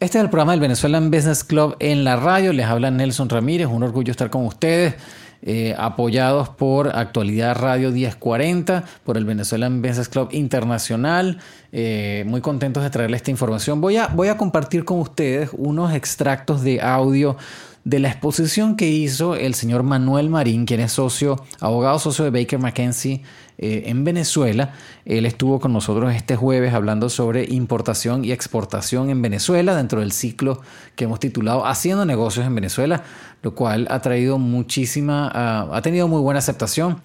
Este es el programa del Venezuelan Business Club en la radio. Les habla Nelson Ramírez. Un orgullo estar con ustedes. Eh, apoyados por Actualidad Radio 1040, por el Venezuelan Business Club Internacional. Eh, muy contentos de traerles esta información. Voy a, voy a compartir con ustedes unos extractos de audio de la exposición que hizo el señor Manuel Marín, quien es socio, abogado socio de Baker McKenzie eh, en Venezuela. Él estuvo con nosotros este jueves hablando sobre importación y exportación en Venezuela dentro del ciclo que hemos titulado Haciendo negocios en Venezuela, lo cual ha traído muchísima, ah, ha tenido muy buena aceptación.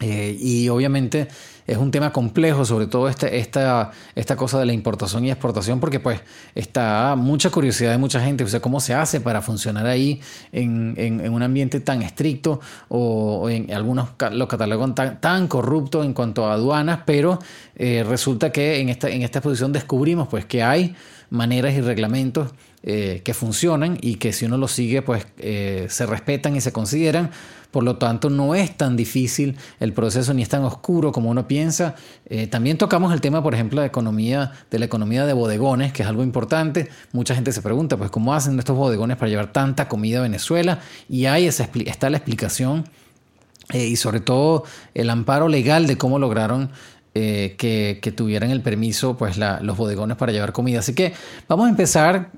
Eh, y obviamente es un tema complejo, sobre todo este, esta, esta cosa de la importación y exportación, porque pues está mucha curiosidad de mucha gente, o sea, cómo se hace para funcionar ahí en, en, un ambiente tan estricto o, en algunos lo catalogan tan, tan corrupto en cuanto a aduanas, pero eh, resulta que en esta, en esta exposición descubrimos pues que hay maneras y reglamentos eh, que funcionan y que si uno los sigue pues se respetan y se consideran por lo tanto no es tan difícil el proceso ni es tan oscuro como uno piensa. Eh, también tocamos el tema, por ejemplo, de, economía, de la economía de bodegones, que es algo importante. Mucha gente se pregunta, pues, ¿cómo hacen estos bodegones para llevar tanta comida a Venezuela? Y ahí está la explicación eh, y sobre todo el amparo legal de cómo lograron eh, que, tuvieran el permiso, pues los bodegones para llevar comida. Así que vamos a empezar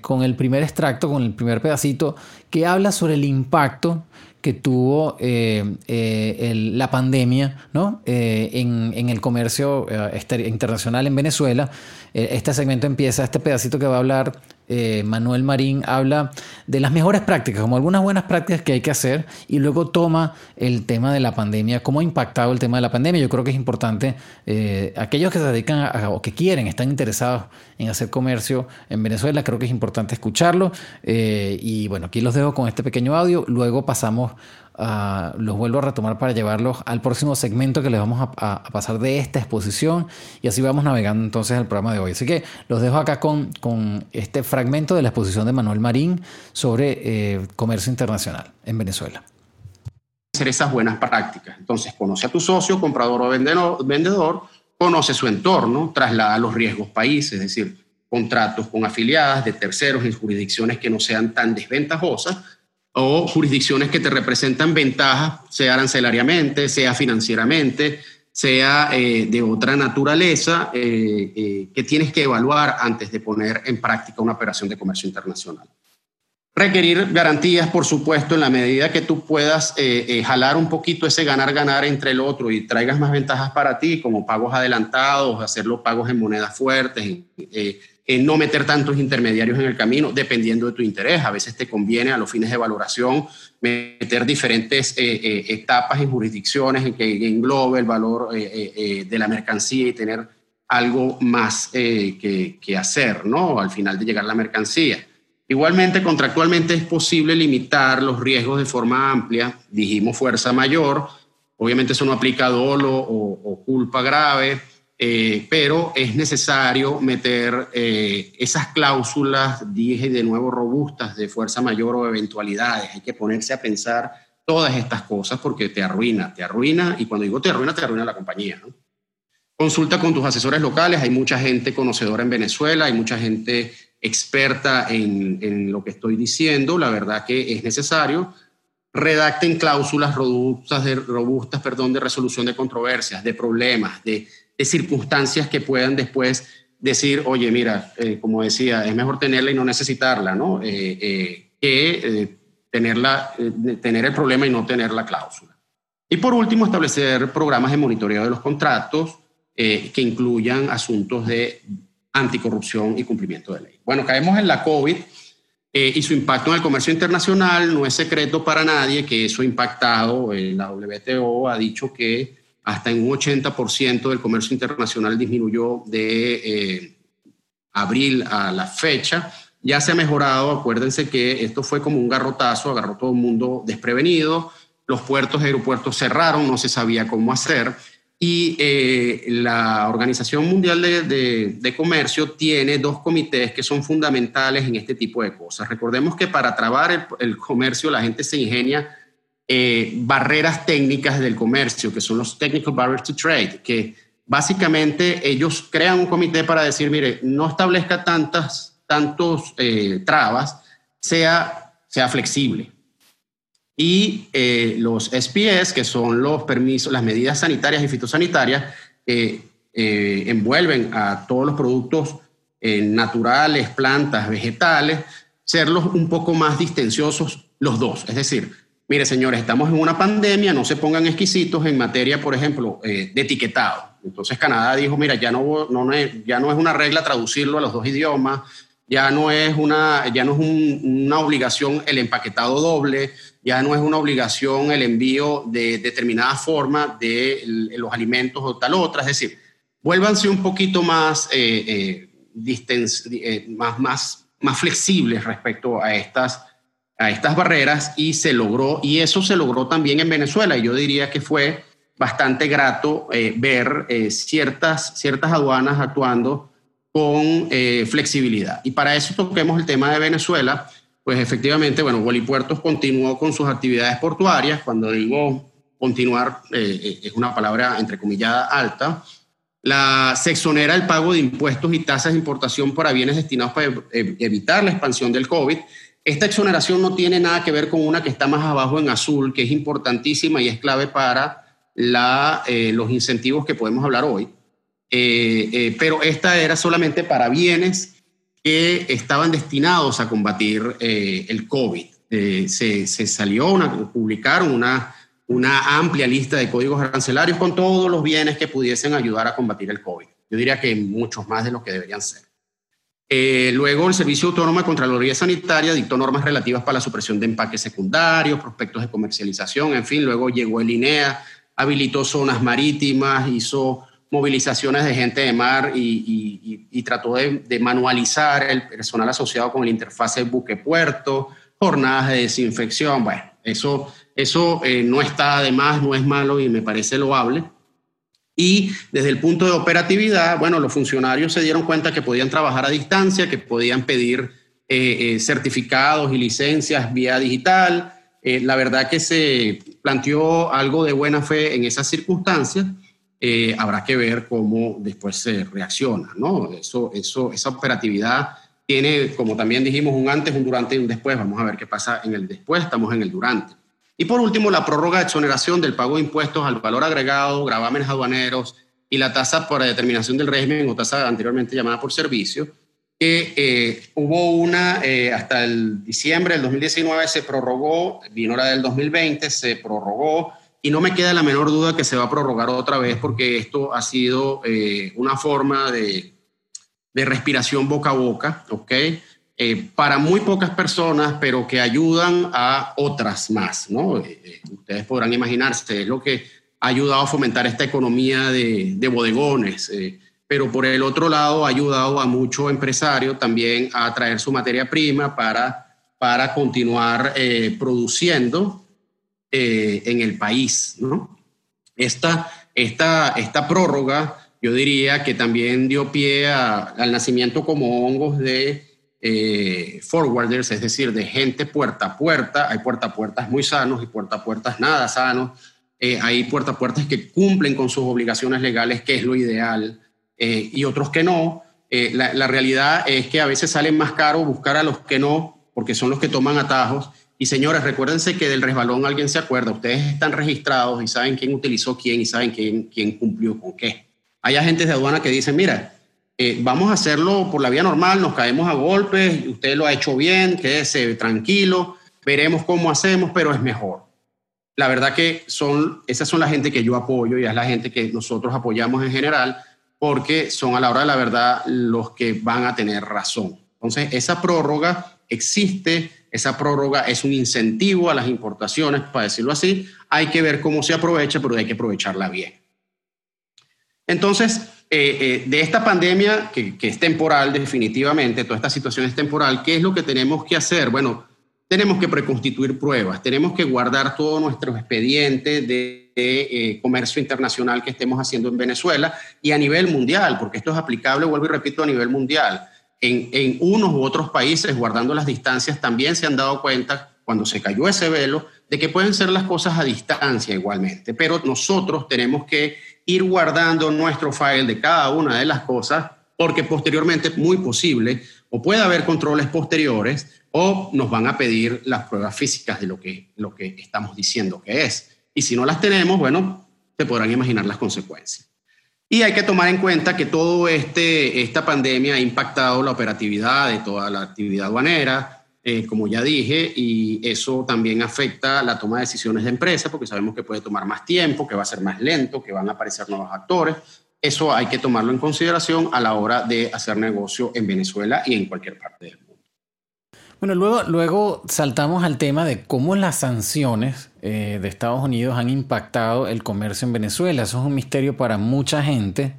con el primer extracto, con el primer pedacito, que habla sobre el impacto que tuvo eh, eh, la pandemia ¿no? Eh, en, el comercio internacional en Venezuela. este segmento empieza, este pedacito que va a hablar Manuel Marín, habla de las mejores prácticas, como algunas buenas prácticas que hay que hacer, y luego toma el tema de la pandemia, cómo ha impactado el tema de la pandemia. Yo creo que es importante, aquellos que se dedican a, o que quieren, están interesados en hacer comercio en Venezuela, creo que es importante escucharlo. y bueno, aquí los dejo con este pequeño audio, luego pasamos los vuelvo a retomar para llevarlos al próximo segmento que les vamos a, pasar de esta exposición y así vamos navegando entonces el programa de hoy. Así que los dejo acá con, con este fragmento de la exposición de Manuel Marín sobre eh, comercio internacional en Venezuela. Hacer esas buenas prácticas. Entonces, conoce a tu socio, comprador o vendedor, vendedor conoce su entorno, traslada los riesgos países, es decir, contratos con afiliadas de terceros en jurisdicciones que no sean tan desventajosas o jurisdicciones que te representan ventajas, sea arancelariamente, sea financieramente, sea eh, de otra naturaleza, eh, eh, que tienes que evaluar antes de poner en práctica una operación de comercio internacional. Requerir garantías, por supuesto, en la medida que tú puedas jalar un poquito ese ganar-ganar entre el otro y traigas más ventajas para ti, como pagos adelantados, hacerlo pagos en monedas fuertes, no meter tantos intermediarios en el camino, dependiendo de tu interés. A veces te conviene a los fines de valoración meter diferentes eh, eh, etapas en jurisdicciones en que englobe el valor eh, de la mercancía y tener algo más que, hacer, ¿no? Al final de llegar la mercancía. Igualmente, contractualmente es posible limitar los riesgos de forma amplia. Dijimos fuerza mayor. Obviamente eso no aplica a dolo o culpa grave eh, pero es necesario meter eh, esas cláusulas, dije de nuevo, robustas de fuerza mayor o eventualidades. Hay que ponerse a pensar todas estas cosas porque te arruina, te arruina, y cuando digo te arruina, te arruina la compañía. Consulta con tus asesores locales, hay mucha gente conocedora en Venezuela, hay mucha gente experta en, en lo que estoy diciendo, la verdad que es necesario. Redacten cláusulas robustas de, robustas, perdón, de resolución de controversias, de problemas, de de circunstancias que puedan después decir, oye, mira, eh, como decía, es mejor tenerla y no necesitarla, ¿no? Eh, eh, que tenerla, tener el problema y no tener la cláusula. Y por último, establecer programas de monitoreo de los contratos que incluyan asuntos de anticorrupción y cumplimiento de ley. Bueno, caemos en la COVID y su impacto en el comercio internacional. No es secreto para nadie que eso ha impactado. la WTO ha dicho que hasta en un 80% del comercio internacional disminuyó de eh, abril a la fecha. Ya se ha mejorado, acuérdense que esto fue como un garrotazo, agarró todo el mundo desprevenido, los puertos y aeropuertos cerraron, no se sabía cómo hacer y eh, la Organización Mundial de, Comercio tiene dos comités que son fundamentales en este tipo de cosas. Recordemos que para trabar el comercio la gente se ingenia eh, barreras técnicas del comercio, que son los Technical Barriers to Trade, que básicamente ellos crean un comité para decir, mire, no establezca tantas, tantos eh, trabas, sea, sea flexible. Y eh, los SPS, que son los permisos, las medidas sanitarias y fitosanitarias, envuelven a todos los productos naturales, plantas, vegetales, serlos un poco más distenciosos los dos. Es decir, mire señores, estamos en una pandemia, no se pongan exquisitos en materia, por ejemplo, de etiquetado. Entonces Canadá dijo, mira, ya no, no, ya no es una regla traducirlo a los dos idiomas, ya no es una, ya no es una obligación el empaquetado doble, ya no es una obligación el envío de determinada forma de los alimentos o tal otra. Es decir, vuélvanse un poquito más, eh, eh, eh, más, más, más flexibles respecto a estas, a estas barreras y se logró, y eso se logró también en Venezuela. Y yo diría que fue bastante grato eh, ver eh, ciertas, ciertas aduanas actuando con eh, flexibilidad. Y para eso toquemos el tema de Venezuela, pues efectivamente, bueno, Puertos continuó con sus actividades portuarias. Cuando digo continuar, es una palabra entrecomillada alta. La se exonera el pago de impuestos y tasas de importación para bienes destinados para evitar la expansión del COVID. Esta exoneración no tiene nada que ver con una que está más abajo en azul, que es importantísima y es clave para eh, los incentivos que podemos hablar hoy, eh, eh, pero esta era solamente para bienes que estaban destinados a combatir el COVID. Se, se, salió, una, publicaron una, una amplia lista de códigos arancelarios con todos los bienes que pudiesen ayudar a combatir el COVID. Yo diría que muchos más de los que deberían ser. Luego, el Servicio Autónomo de Contraloría Sanitaria dictó normas relativas para la supresión de empaques secundarios, prospectos de comercialización, en fin. Luego llegó el INEA habilitó zonas marítimas, hizo movilizaciones de gente de mar y, trató de, manualizar el personal asociado con el interfase buque-puerto, jornadas de desinfección. Bueno, eso, eso eh, no está de más, no es malo y me parece loable. Y desde el punto de operatividad, bueno, los funcionarios se dieron cuenta que podían trabajar a distancia, que podían pedir eh, eh, certificados y licencias vía digital, eh, la verdad que se planteó algo de buena fe en esas circunstancias. Eh, habrá que ver cómo después se reacciona, ¿no? Eso, eso, esa operatividad tiene, como también dijimos, un antes, un durante y un después. Vamos a ver qué pasa en el después, estamos en el durante. Y por último, la prórroga de exoneración del pago de impuestos al valor agregado, gravámenes aduaneros y la tasa por determinación del régimen o tasa anteriormente llamada por servicio, que eh, hubo una, eh, hasta el diciembre del 2019 se prorrogó, vino la del 2020, se prorrogó, y no me queda la menor duda que se va a prorrogar otra vez porque esto ha sido eh, una forma de, de, respiración boca a boca, ¿ok? Para muy pocas personas, pero que ayudan a otras más, ¿no? ustedes podrán imaginarse, es lo que ha ayudado a fomentar esta economía de, de bodegones, pero por el otro lado ha ayudado a muchos empresarios también a traer su materia prima para, para continuar eh, produciendo eh, en el país. ¿no? Esta, esta, esta prórroga, yo diría que también dio pie al nacimiento como hongos de eh, forwarders, es decir, de gente puerta a puerta. Hay puerta a puertas muy sanos y puerta a puertas nada sanos. hay puerta a puertas que cumplen con sus obligaciones legales, que es lo ideal. Eh, y otros que no. Eh, la, realidad es que a veces sale más caro buscar a los que no, porque son los que toman atajos. Y señores, recuérdense que del resbalón alguien se acuerda. Ustedes están registrados y saben quién utilizó quién y saben quién, quién cumplió con qué. Hay agentes de aduana que dicen, mira, eh, vamos a hacerlo por la vía normal, nos caemos a golpes, usted lo ha hecho bien, quédese tranquilo, veremos cómo hacemos, pero es mejor. La verdad que son, esas son la gente que yo apoyo y es la gente que nosotros apoyamos en general, porque son a la hora de la verdad los que van a tener razón. Entonces, esa prórroga existe, esa prórroga es un incentivo a las importaciones, para decirlo así. Hay que ver cómo se aprovecha, pero hay que aprovecharla bien. Entonces, eh, eh, de esta pandemia, que, es temporal definitivamente, toda esta situación es temporal, ¿qué es lo que tenemos que hacer? Bueno, tenemos que preconstituir pruebas, tenemos que guardar todo nuestro expediente de, eh, comercio internacional que estemos haciendo en Venezuela y a nivel mundial, porque esto es aplicable, vuelvo y repito, a nivel mundial. En unos u otros países, guardando las distancias, también se han dado cuenta, cuando se cayó ese velo, de que pueden ser las cosas a distancia igualmente, pero nosotros tenemos que ir guardando nuestro file de cada una de las cosas, porque posteriormente, muy posible, o puede haber controles posteriores o nos van a pedir las pruebas físicas de lo que, lo que estamos diciendo que es. Y si no las tenemos, bueno, se podrán imaginar las consecuencias. Y hay que tomar en cuenta que todo este, esta pandemia ha impactado la operatividad de toda la actividad aduanera, eh, como ya dije, y eso también afecta la toma de decisiones de empresa, porque sabemos que puede tomar más tiempo, que va a ser más lento, que van a aparecer nuevos actores. Eso hay que tomarlo en consideración a la hora de hacer negocio en Venezuela y en cualquier parte del mundo. Bueno, luego, luego saltamos al tema de cómo las sanciones eh, de Estados Unidos han impactado el comercio en Venezuela. Eso es un misterio para mucha gente,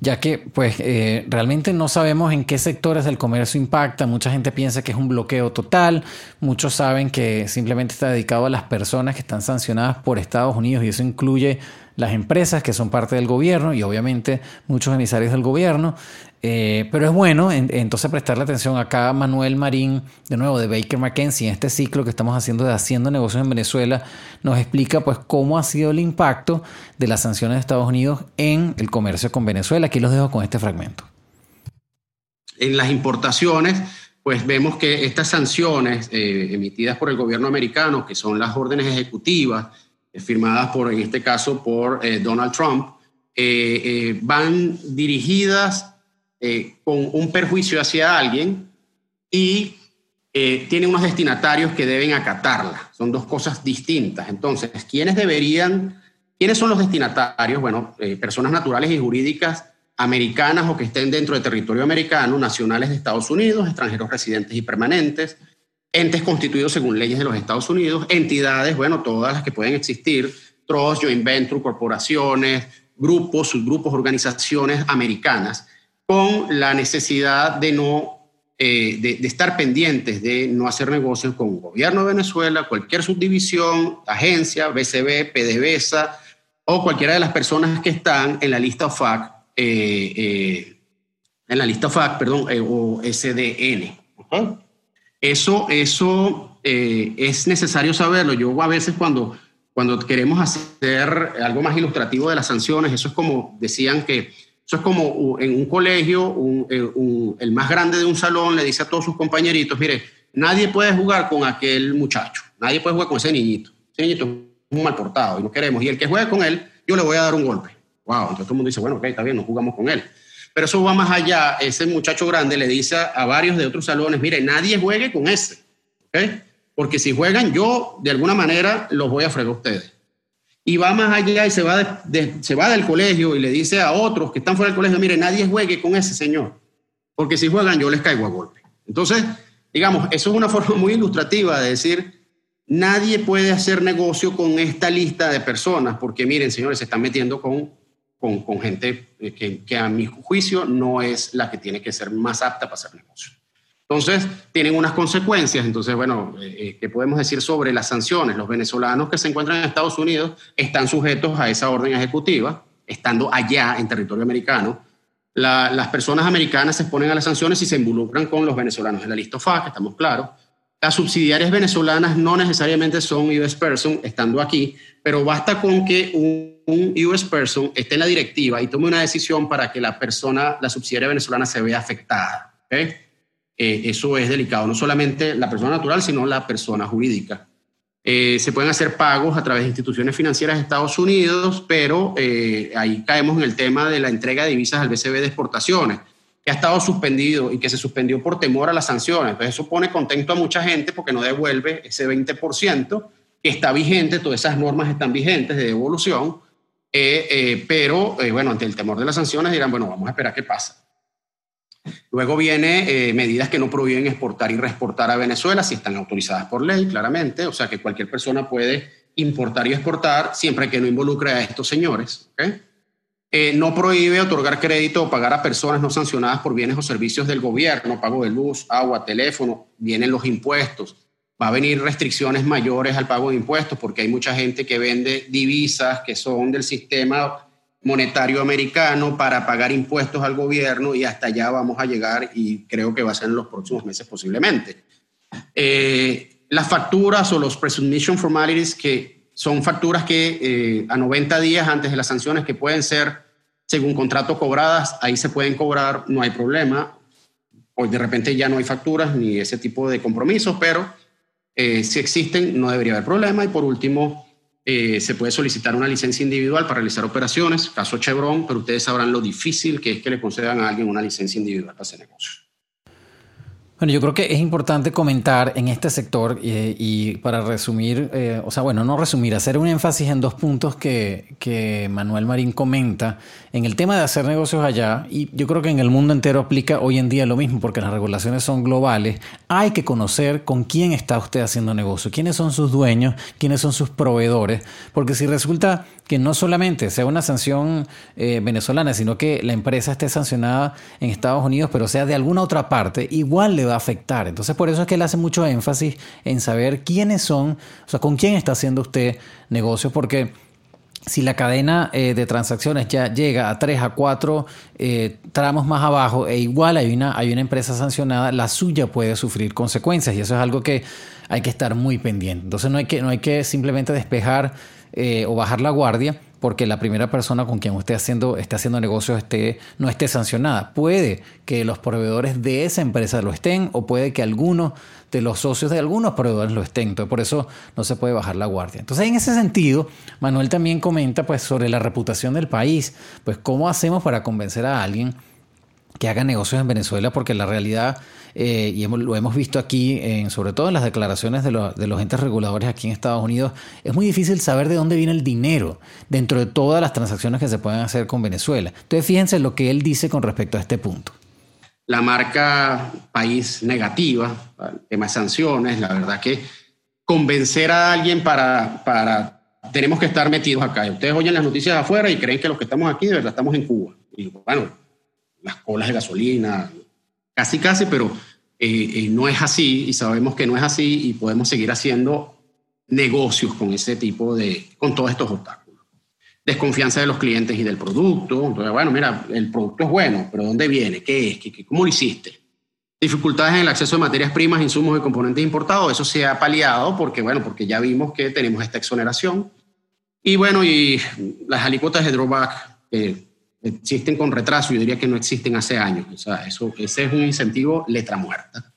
ya que pues eh, realmente no sabemos en qué sectores del comercio impacta. Mucha gente piensa que es un bloqueo total, muchos saben que simplemente está dedicado a las personas que están sancionadas por Estados Unidos y eso incluye las empresas que son parte del gobierno y obviamente muchos emisarios del gobierno. Eh, pero es bueno entonces prestarle atención acá a Manuel Marín, de nuevo de Baker McKenzie, en este ciclo que estamos haciendo de Haciendo Negocios en Venezuela, nos explica pues cómo ha sido el impacto de las sanciones de Estados Unidos en el comercio con Venezuela. Aquí los dejo con este fragmento. En las importaciones, pues vemos que estas sanciones eh, emitidas por el gobierno americano, que son las órdenes ejecutivas, eh, firmadas por, en este caso, por Donald Trump, van dirigidas con un perjuicio hacia alguien y tienen unos destinatarios que deben acatarla. Son dos cosas distintas. Entonces, ¿quiénes deberían, quiénes son los destinatarios? Bueno, personas naturales y jurídicas americanas o que estén dentro del territorio americano, nacionales de Estados Unidos, extranjeros residentes y permanentes, entes constituidos según leyes de los Estados Unidos, entidades, bueno, todas las que pueden existir, trust, joint venture, corporaciones, grupos, subgrupos, organizaciones americanas, con la necesidad de no eh, de, estar pendientes de no hacer negocios con el gobierno de Venezuela, cualquier subdivisión, agencia, BCB, PDVSA o cualquiera de las personas que están en la lista OFAC, eh, eh, en la lista OFAC, perdón, o SDN. Eso, eso eh, es necesario saberlo. Yo a veces cuando, cuando queremos hacer algo más ilustrativo de las sanciones, eso es como, decían que eso es como en un colegio, el más grande de un salón le dice a todos sus compañeritos, mire, nadie puede jugar con aquel muchacho, nadie puede jugar con ese niñito. Ese niñito es un mal portado y no queremos. Y el que juegue con él, yo le voy a dar un golpe. Wow, entonces todo el mundo dice, bueno, ok, está bien, no jugamos con él. Pero eso va más allá. Ese muchacho grande le dice a varios de otros salones, mire, nadie juegue con ese. Porque si juegan, yo de alguna manera los voy a fregar a ustedes. Y va más allá y se va, se va del colegio y le dice a otros que están fuera del colegio, mire, nadie juegue con ese señor. Porque si juegan, yo les caigo a golpe. Entonces, digamos, eso es una forma muy ilustrativa de decir, nadie puede hacer negocio con esta lista de personas, porque miren, señores, se están metiendo con con, gente que, que, a mi juicio no es la que tiene que ser más apta para hacer negocio. Entonces, tienen unas consecuencias. Entonces, bueno, eh, eh, ¿qué podemos decir sobre las sanciones? Los venezolanos que se encuentran en Estados Unidos están sujetos a esa orden ejecutiva, estando allá en territorio americano. las personas americanas se exponen a las sanciones y se involucran con los venezolanos en la lista FAC, estamos claros. Las subsidiarias venezolanas no necesariamente son US person estando aquí, pero basta con que un, US person esté en la directiva y tome una decisión para que la persona, la subsidiaria venezolana se vea afectada. Eh, eso es delicado, no solamente la persona natural, sino la persona jurídica. Eh, se pueden hacer pagos a través de instituciones financieras de Estados Unidos, pero eh, ahí caemos en el tema de la entrega de divisas al BCB de exportaciones que ha estado suspendido y que se suspendió por temor a las sanciones. Entonces eso pone contento a mucha gente porque no devuelve ese 20% que está vigente, todas esas normas están vigentes de devolución, pero bueno, ante el temor de las sanciones dirán, bueno, vamos a esperar qué pasa. Luego viene medidas que no prohíben exportar y reexportar a Venezuela si están autorizadas por ley, claramente, o sea que cualquier persona puede importar y exportar siempre que no involucre a estos señores. Eh, no prohíbe otorgar crédito o pagar a personas no sancionadas por bienes o servicios del gobierno, pago de luz, agua, teléfono, vienen los impuestos. Va a venir restricciones mayores al pago de impuestos porque hay mucha gente que vende divisas que son del sistema monetario americano para pagar impuestos al gobierno y hasta allá vamos a llegar y creo que va a ser en los próximos meses posiblemente. Eh, las facturas o los presumption formalities que son facturas que eh, a 90 días antes de las sanciones que pueden ser, según contrato, cobradas, ahí se pueden cobrar, no hay problema. Hoy de repente ya no hay facturas ni ese tipo de compromisos, pero eh, si existen no debería haber problema. Y por último, eh, se puede solicitar una licencia individual para realizar operaciones, caso Chevron, pero ustedes sabrán lo difícil que es que le concedan a alguien una licencia individual para hacer negocios. Bueno, yo creo que es importante comentar en este sector eh, y para resumir, eh, o sea, bueno, no resumir, hacer un énfasis en dos puntos que, que, Manuel Marín comenta en el tema de hacer negocios allá y yo creo que en el mundo entero aplica hoy en día lo mismo porque las regulaciones son globales. Hay que conocer con quién está usted haciendo negocio, quiénes son sus dueños, quiénes son sus proveedores, porque si resulta que no solamente sea una sanción eh, venezolana, sino que la empresa esté sancionada en Estados Unidos, pero sea de alguna otra parte, igual le va a afectar. Entonces, por eso es que él hace mucho énfasis en saber quiénes son, o sea, con quién está haciendo usted negocios, porque si la cadena eh, de transacciones ya llega a tres a cuatro eh, tramos más abajo e igual hay una, hay una empresa sancionada, la suya puede sufrir consecuencias y eso es algo que hay que estar muy pendiente. Entonces no hay que, no hay que simplemente despejar eh, o bajar la guardia porque la primera persona con quien usted haciendo, esté haciendo negocios esté, no esté sancionada. Puede que los proveedores de esa empresa lo estén o puede que algunos de los socios de algunos proveedores lo estén. Entonces, por eso no se puede bajar la guardia. Entonces, en ese sentido, Manuel también comenta pues, sobre la reputación del país. Pues, ¿cómo hacemos para convencer a alguien que haga negocios en Venezuela? Porque la realidad eh, y lo hemos visto aquí, sobre todo en las declaraciones de, los entes reguladores aquí en Estados Unidos, es muy difícil saber de dónde viene el dinero dentro de todas las transacciones que se pueden hacer con Venezuela. Entonces, fíjense lo que él dice con respecto a este punto. La marca país negativa, el tema de sanciones, la verdad que convencer a alguien para, para tenemos que estar metidos acá. Ustedes oyen las noticias afuera y creen que los que estamos aquí de verdad estamos en Cuba. Y bueno, las colas de gasolina, casi casi, pero eh, eh, no es así y sabemos que no es así y podemos seguir haciendo negocios con ese tipo de, con todos estos obstáculos. Desconfianza de los clientes y del producto. Entonces, bueno, mira, el producto es bueno, pero ¿dónde viene? ¿Qué es? ¿Qué, cómo lo hiciste? Dificultades en el acceso de materias primas, insumos y componentes importados. Eso se ha paliado porque, bueno, porque ya vimos que tenemos esta exoneración. Y bueno, y las alícuotas de drawback, existen con retraso, yo diría que no existen hace años. O sea, eso, ese es un incentivo letra muerta.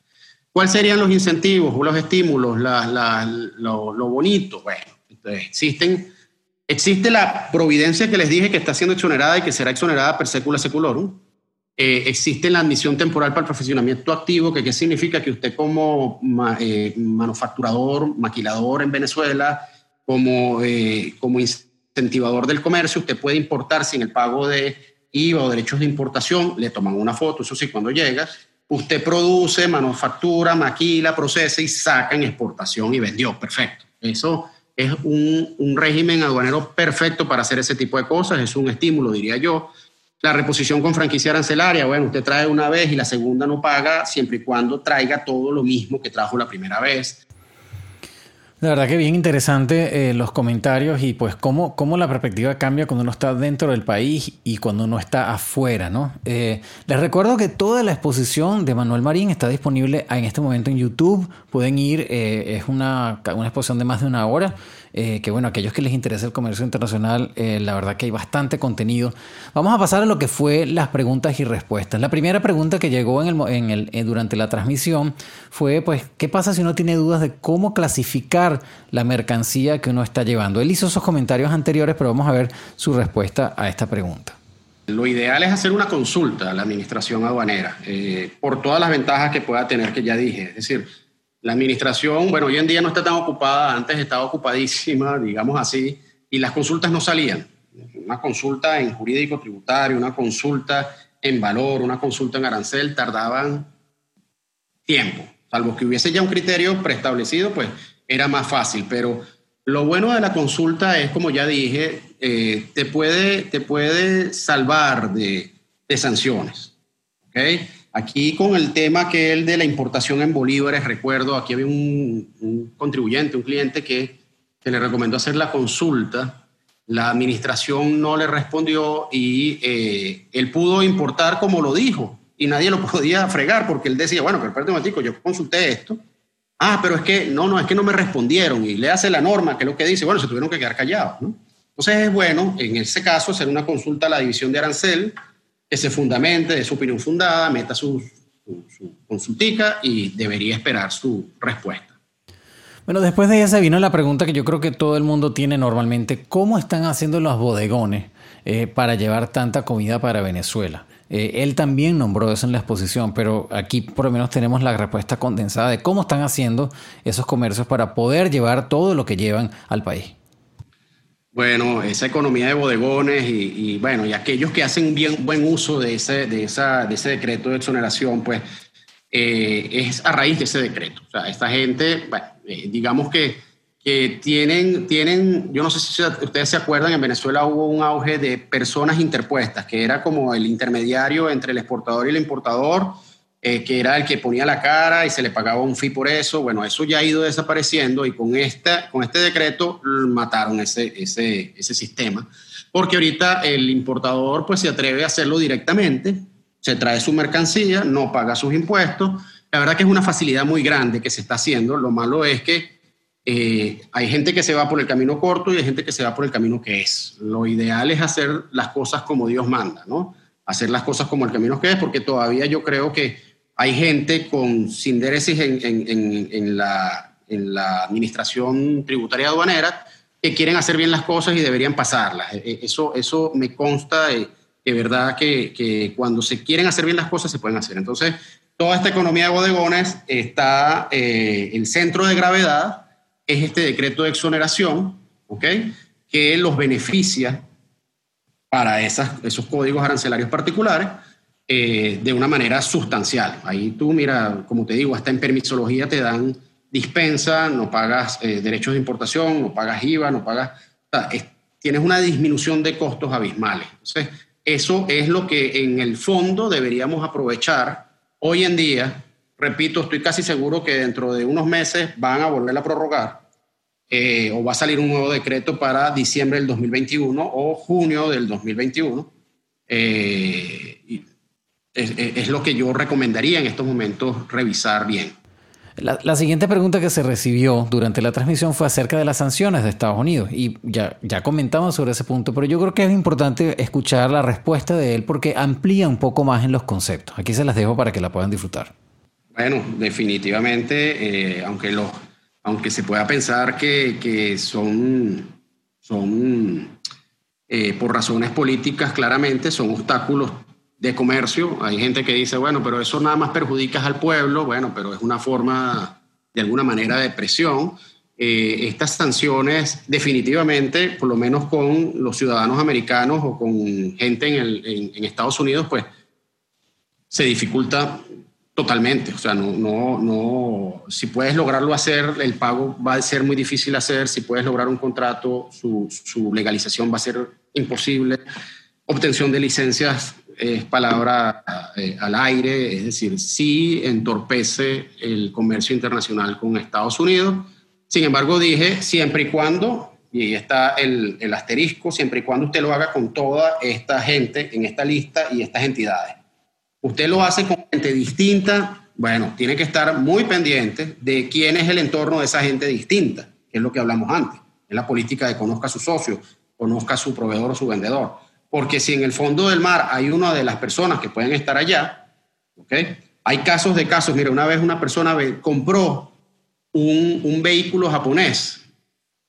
¿Cuáles serían los incentivos o los estímulos, lo, bonito? Bueno, existen, existe la providencia que les dije que está siendo exonerada y que será exonerada per secula seculorum. Eh, existe la admisión temporal para el profesionamiento activo, que qué significa que usted como eh, manufacturador, maquilador en Venezuela, como, eh, como incentivador del comercio, usted puede importar sin el pago de IVA o derechos de importación, le toman una foto, eso sí, cuando llega, usted produce, manufactura, maquila, procesa y saca en exportación y vendió, perfecto. Eso es un, un régimen aduanero perfecto para hacer ese tipo de cosas, es un estímulo, diría yo. La reposición con franquicia arancelaria, bueno, usted trae una vez y la segunda no paga siempre y cuando traiga todo lo mismo que trajo la primera vez. La verdad que bien interesante eh, los comentarios y pues cómo, cómo, la perspectiva cambia cuando uno está dentro del país y cuando uno está afuera, ¿no? Eh, les recuerdo que toda la exposición de Manuel Marín está disponible en este momento en YouTube. Pueden ir, eh, es una, una exposición de más de una hora. Eh, que bueno, aquellos que les interesa el comercio internacional, eh, la verdad que hay bastante contenido. Vamos a pasar a lo que fue las preguntas y respuestas. La primera pregunta que llegó en el, eh, durante la transmisión fue, pues, ¿qué pasa si uno tiene dudas de cómo clasificar la mercancía que uno está llevando? Él hizo esos comentarios anteriores, pero vamos a ver su respuesta a esta pregunta. Lo ideal es hacer una consulta a la administración aduanera por todas las ventajas que pueda tener que ya dije. Es decir, la administración, bueno, hoy en día no está tan ocupada, antes estaba ocupadísima, digamos así, y las consultas no salían. Una consulta en jurídico tributario, una consulta en valor, una consulta en arancel, tardaban tiempo. Salvo que hubiese ya un criterio preestablecido, pues era más fácil. Pero lo bueno de la consulta es, como ya dije, eh, te, puede, te puede salvar de, de sanciones. ¿okay? Aquí con el tema que el de la importación en bolívares, recuerdo, aquí había un, contribuyente, un cliente que, le recomendó hacer la consulta, la administración no le respondió y eh, él pudo importar como lo dijo y nadie lo podía fregar porque él decía, bueno, pero espérate un momentico, yo consulté esto. Ah, pero es que no, no, es que no me respondieron y le hace la norma, que es lo que dice, bueno, se tuvieron que quedar callados. ¿no? Entonces es bueno, en ese caso, hacer una consulta a la división de arancel que se fundamente, de su opinión fundada, meta sus, su, consultica y debería esperar su respuesta. Bueno, después de ella se vino la pregunta que yo creo que todo el mundo tiene normalmente, ¿cómo están haciendo los bodegones eh, para llevar tanta comida para Venezuela? Eh, él también nombró eso en la exposición, pero aquí por lo menos tenemos la respuesta condensada de cómo están haciendo esos comercios para poder llevar todo lo que llevan al país. Bueno, esa economía de bodegones y, bueno, y aquellos que hacen bien buen uso de ese, de esa, de ese decreto de exoneración, pues eh, es a raíz de ese decreto. O sea, esta gente, eh, digamos que que tienen, tienen, yo no sé si ustedes se acuerdan, en Venezuela hubo un auge de personas interpuestas, que era como el intermediario entre el exportador y el importador, eh, que era el que ponía la cara y se le pagaba un fee por eso. Bueno, eso ya ha ido desapareciendo y con, esta, con este decreto mataron ese, ese, ese sistema, porque ahorita el importador pues se atreve a hacerlo directamente, se trae su mercancía, no paga sus impuestos. La verdad que es una facilidad muy grande que se está haciendo. Lo malo es que eh, hay gente que se va por el camino corto y hay gente que se va por el camino que es. Lo ideal es hacer las cosas como Dios manda, ¿no? Hacer las cosas como el camino que es, porque todavía yo creo que hay gente con sin en, en, en la administración tributaria aduanera que quieren hacer bien las cosas y deberían pasarlas. E, e, eso, eso me consta de, verdad que, que, cuando se quieren hacer bien las cosas se pueden hacer. Entonces, toda esta economía de bodegones está eh, el centro de gravedad es este decreto de exoneración, ¿ok? Que los beneficia para esas, esos códigos arancelarios particulares eh, de una manera sustancial. Ahí tú, mira, como te digo, hasta en permisología te dan dispensa, no pagas eh, derechos de importación, no pagas IVA, no pagas... tienes una disminución de costos abismales. Entonces, eso es lo que en el fondo deberíamos aprovechar hoy en día repito, estoy casi seguro que dentro de unos meses van a volver a prorrogar eh, o va a salir un nuevo decreto para diciembre del 2021 o junio del 2021. Eh, es, lo que yo recomendaría en estos momentos revisar bien. La, siguiente pregunta que se recibió durante la transmisión fue acerca de las sanciones de Estados Unidos y ya, ya comentamos sobre ese punto, pero yo creo que es importante escuchar la respuesta de él porque amplía un poco más en los conceptos. Aquí se las dejo para que la puedan disfrutar. Bueno, definitivamente, eh, aunque, aunque se pueda pensar que, que son, son eh, por razones políticas, claramente son obstáculos de comercio. Hay gente que dice, bueno, pero eso nada más perjudica al pueblo, bueno, pero es una forma, de alguna manera, de presión. Eh, estas sanciones definitivamente, por lo menos con los ciudadanos americanos o con gente en, el, en Estados Unidos, pues se dificulta Totalmente, o sea, no, no, no, si puedes lograrlo hacer, el pago va a ser muy difícil hacer, si puedes lograr un contrato, su, su legalización va a ser imposible, obtención de licencias es palabra eh, al aire, es decir, sí entorpece el comercio internacional con Estados Unidos, sin embargo dije, siempre y cuando, y ahí está el, asterisco, siempre y cuando usted lo haga con toda esta gente en esta lista y estas entidades. Usted lo hace con gente distinta, bueno, tiene que estar muy pendiente de quién es el entorno de esa gente distinta, que es lo que hablamos antes. Es la política de conozca a su socio, conozca a su proveedor o su vendedor. Porque si en el fondo del mar hay una de las personas que pueden estar allá, ¿ok? Hay casos de casos. Mira, una vez una persona compró un, un vehículo japonés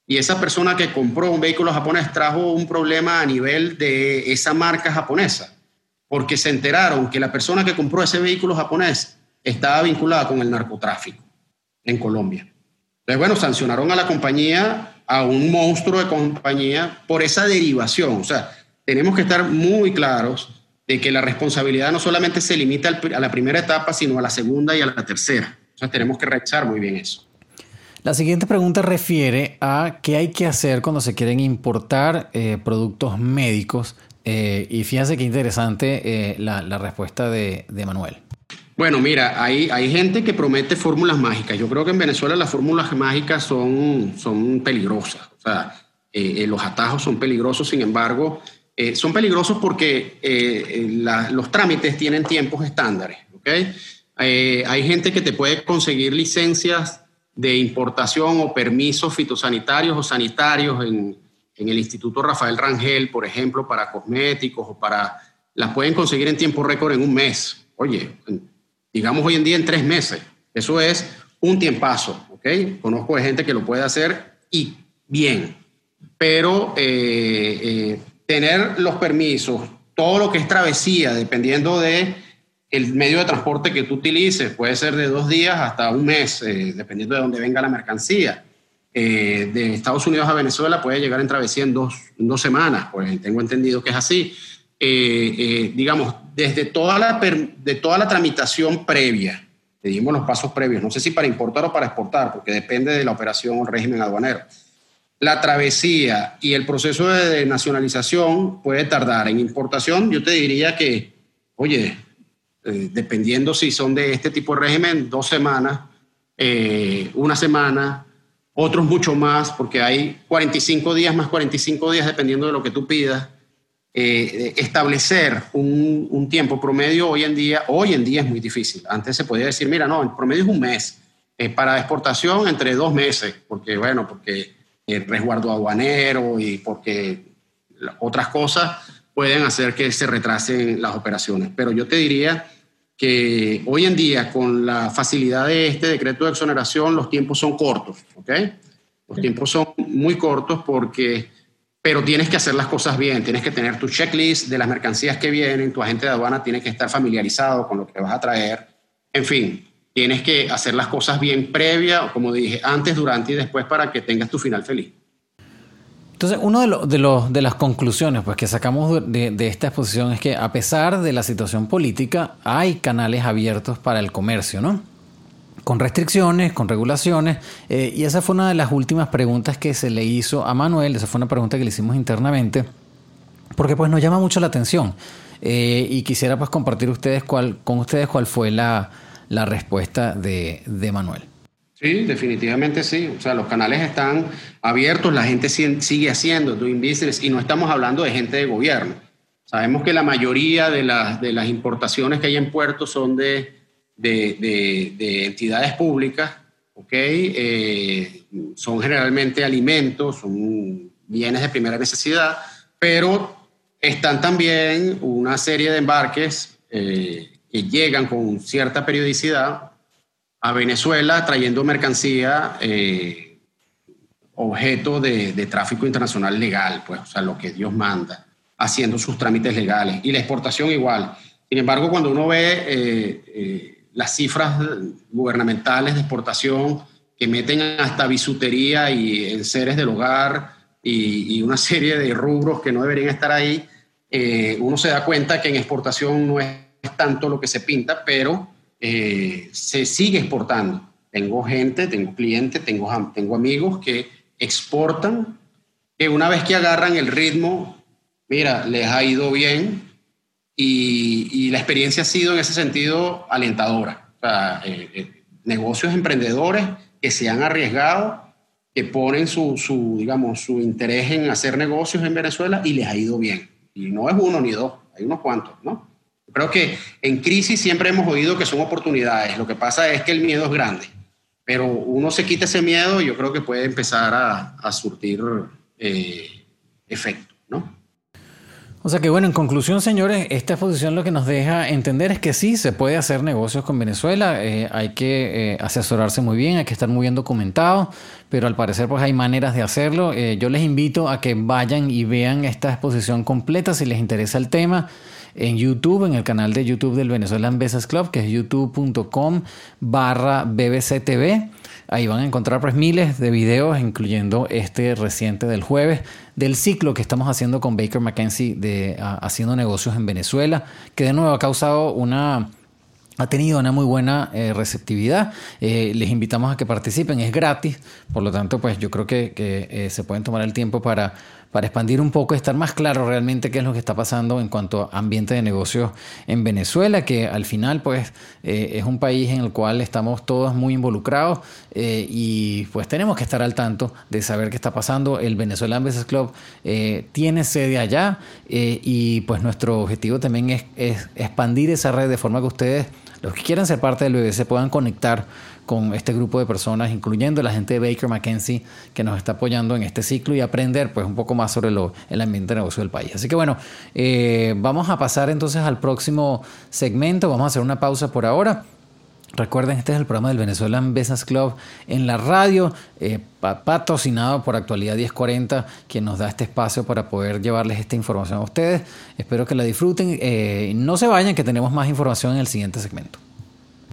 y esa persona que compró un vehículo japonés trajo un problema a nivel de esa marca japonesa porque se enteraron que la persona que compró ese vehículo japonés estaba vinculada con el narcotráfico en Colombia. Entonces, bueno, sancionaron a la compañía, a un monstruo de compañía, por esa derivación. O sea, tenemos que estar muy claros de que la responsabilidad no solamente se limita a la primera etapa, sino a la segunda y a la tercera. O sea, tenemos que revisar muy bien eso. La siguiente pregunta refiere a qué hay que hacer cuando se quieren importar eh, productos médicos eh, y fíjense qué interesante eh, la, respuesta de, Manuel. Bueno, mira, hay, hay gente que promete fórmulas mágicas. Yo creo que en Venezuela las fórmulas mágicas son, son peligrosas. O sea, los atajos son peligrosos, sin embargo, son peligrosos porque los trámites tienen tiempos estándares. ¿okay? hay gente que te puede conseguir licencias de importación o permisos fitosanitarios o sanitarios en, en el Instituto Rafael Rangel, por ejemplo, para cosméticos o para... Las pueden conseguir en tiempo récord en un mes. Oye, digamos hoy en día en tres meses. Eso es un tiempazo, ¿ok? Conozco de gente que lo puede hacer y bien, pero eh, eh, tener los permisos, todo lo que es travesía, dependiendo de el medio de transporte que tú utilices, puede ser de dos días hasta un mes, eh, dependiendo de dónde venga la mercancía. de Estados Unidos a Venezuela puede llegar en travesía en dos, dos semanas, pues tengo entendido que es así. digamos, desde toda la, de toda la tramitación previa, le dimos los pasos previos, no sé si para importar o para exportar, porque depende de la operación o régimen aduanero la travesía y el proceso de nacionalización puede tardar. En importación, yo te diría que, oye, eh, dependiendo si son de este tipo de régimen, dos semanas, eh, una semana, otros mucho más, porque hay 45 días más 45 días dependiendo de lo que tú pidas. Eh, establecer un, un, tiempo promedio hoy en día, hoy en día es muy difícil. Antes se podía decir, mira, no, el promedio es un mes. para exportación entre dos meses, porque bueno, porque resguardo aduanero y porque otras cosas pueden hacer que se retrasen las operaciones. Pero yo te diría que hoy en día, con la facilidad de este decreto de exoneración, los tiempos son cortos, ¿ok? Los tiempos son muy cortos porque, pero tienes que hacer las cosas bien, tienes que tener tu checklist de las mercancías que vienen, tu agente de aduana tiene que estar familiarizado con lo que vas a traer, en fin, tienes que hacer las cosas bien previa, como dije, antes, durante y después para que tengas tu final feliz. Entonces, una de, de, los, de las conclusiones pues, que sacamos de, esta exposición es que a pesar de la situación política, hay canales abiertos para el comercio, ¿no? Con restricciones, con regulaciones. Eh, y esa fue una de las últimas preguntas que se le hizo a Manuel, esa fue una pregunta que le hicimos internamente, porque pues nos llama mucho la atención. Eh, y quisiera pues compartir ustedes cuál, con ustedes cuál fue la, la respuesta de, de Manuel. Sí, definitivamente sí. O sea, los canales están abiertos, la gente sigue haciendo doing business y no estamos hablando de gente de gobierno. Sabemos que la mayoría de las, de las importaciones que hay en puertos son de, de, de, entidades públicas, ¿ok? Eh, son generalmente alimentos, son bienes de primera necesidad, pero están también una serie de embarques eh, que llegan con cierta periodicidad a Venezuela trayendo mercancía eh, objeto de, tráfico internacional legal, pues, o sea, lo que Dios manda, haciendo sus trámites legales. Y la exportación igual. Sin embargo, cuando uno ve eh, eh, las cifras gubernamentales de exportación que meten hasta bisutería y enseres del hogar y, y una serie de rubros que no deberían estar ahí, uno se da cuenta que en exportación no es tanto lo que se pinta, pero eh, se sigue exportando. Tengo gente, tengo clientes, tengo, tengo amigos que exportan, que una vez que agarran el ritmo, mira, les ha ido bien y, la experiencia ha sido en ese sentido alentadora. O sea, eh, eh, negocios emprendedores que se han arriesgado, que ponen su, su, digamos, su interés en hacer negocios en Venezuela y les ha ido bien. Y no es uno ni dos, hay unos cuantos, ¿no? Creo que en crisis siempre hemos oído que son oportunidades. Lo que pasa es que el miedo es grande. Pero uno se quita ese miedo y yo creo que puede empezar a, surtir eh, efecto, ¿no? O sea que bueno, en conclusión, señores, esta exposición lo que nos deja entender es que sí, se puede hacer negocios con Venezuela, eh, hay que eh, asesorarse muy bien, hay que estar muy bien documentado, pero al parecer pues hay maneras de hacerlo. yo les invito a que vayan y vean esta exposición completa si les interesa el tema en YouTube, en el canal de YouTube del Venezuelan Business Club, que es youtube.com barra bbctv. Ahí van a encontrar pues miles de videos, incluyendo este reciente del jueves, del ciclo que estamos haciendo con Baker McKenzie de haciendo negocios en Venezuela, que de nuevo ha causado una ha tenido una muy buena eh, receptividad. Eh, les invitamos a que participen, es gratis, por lo tanto, pues yo creo que, eh, se pueden tomar el tiempo para, para expandir un poco, estar más claro realmente qué es lo que está pasando en cuanto a ambiente de negocios en Venezuela, que al final, pues, es un país en el cual estamos todos muy involucrados y pues tenemos que estar al tanto de saber qué está pasando. El Venezuelan Business Club tiene sede allá y pues nuestro objetivo también es, es expandir esa red de forma que ustedes los que quieran ser parte del BBC puedan conectar con este grupo de personas, incluyendo la gente de Baker McKenzie que nos está apoyando en este ciclo y aprender pues un poco más sobre el ambiente de negocio del país. Así que bueno, eh, vamos a pasar entonces al próximo segmento, vamos a hacer una pausa por ahora. Recuerden, este es el programa del Venezuelan Business Club en la radio, eh, patrocinado por Actualidad 1040, quien nos da este espacio para poder llevarles esta información a ustedes. Espero que la disfruten. Eh, no se vayan, que tenemos más información en el siguiente segmento.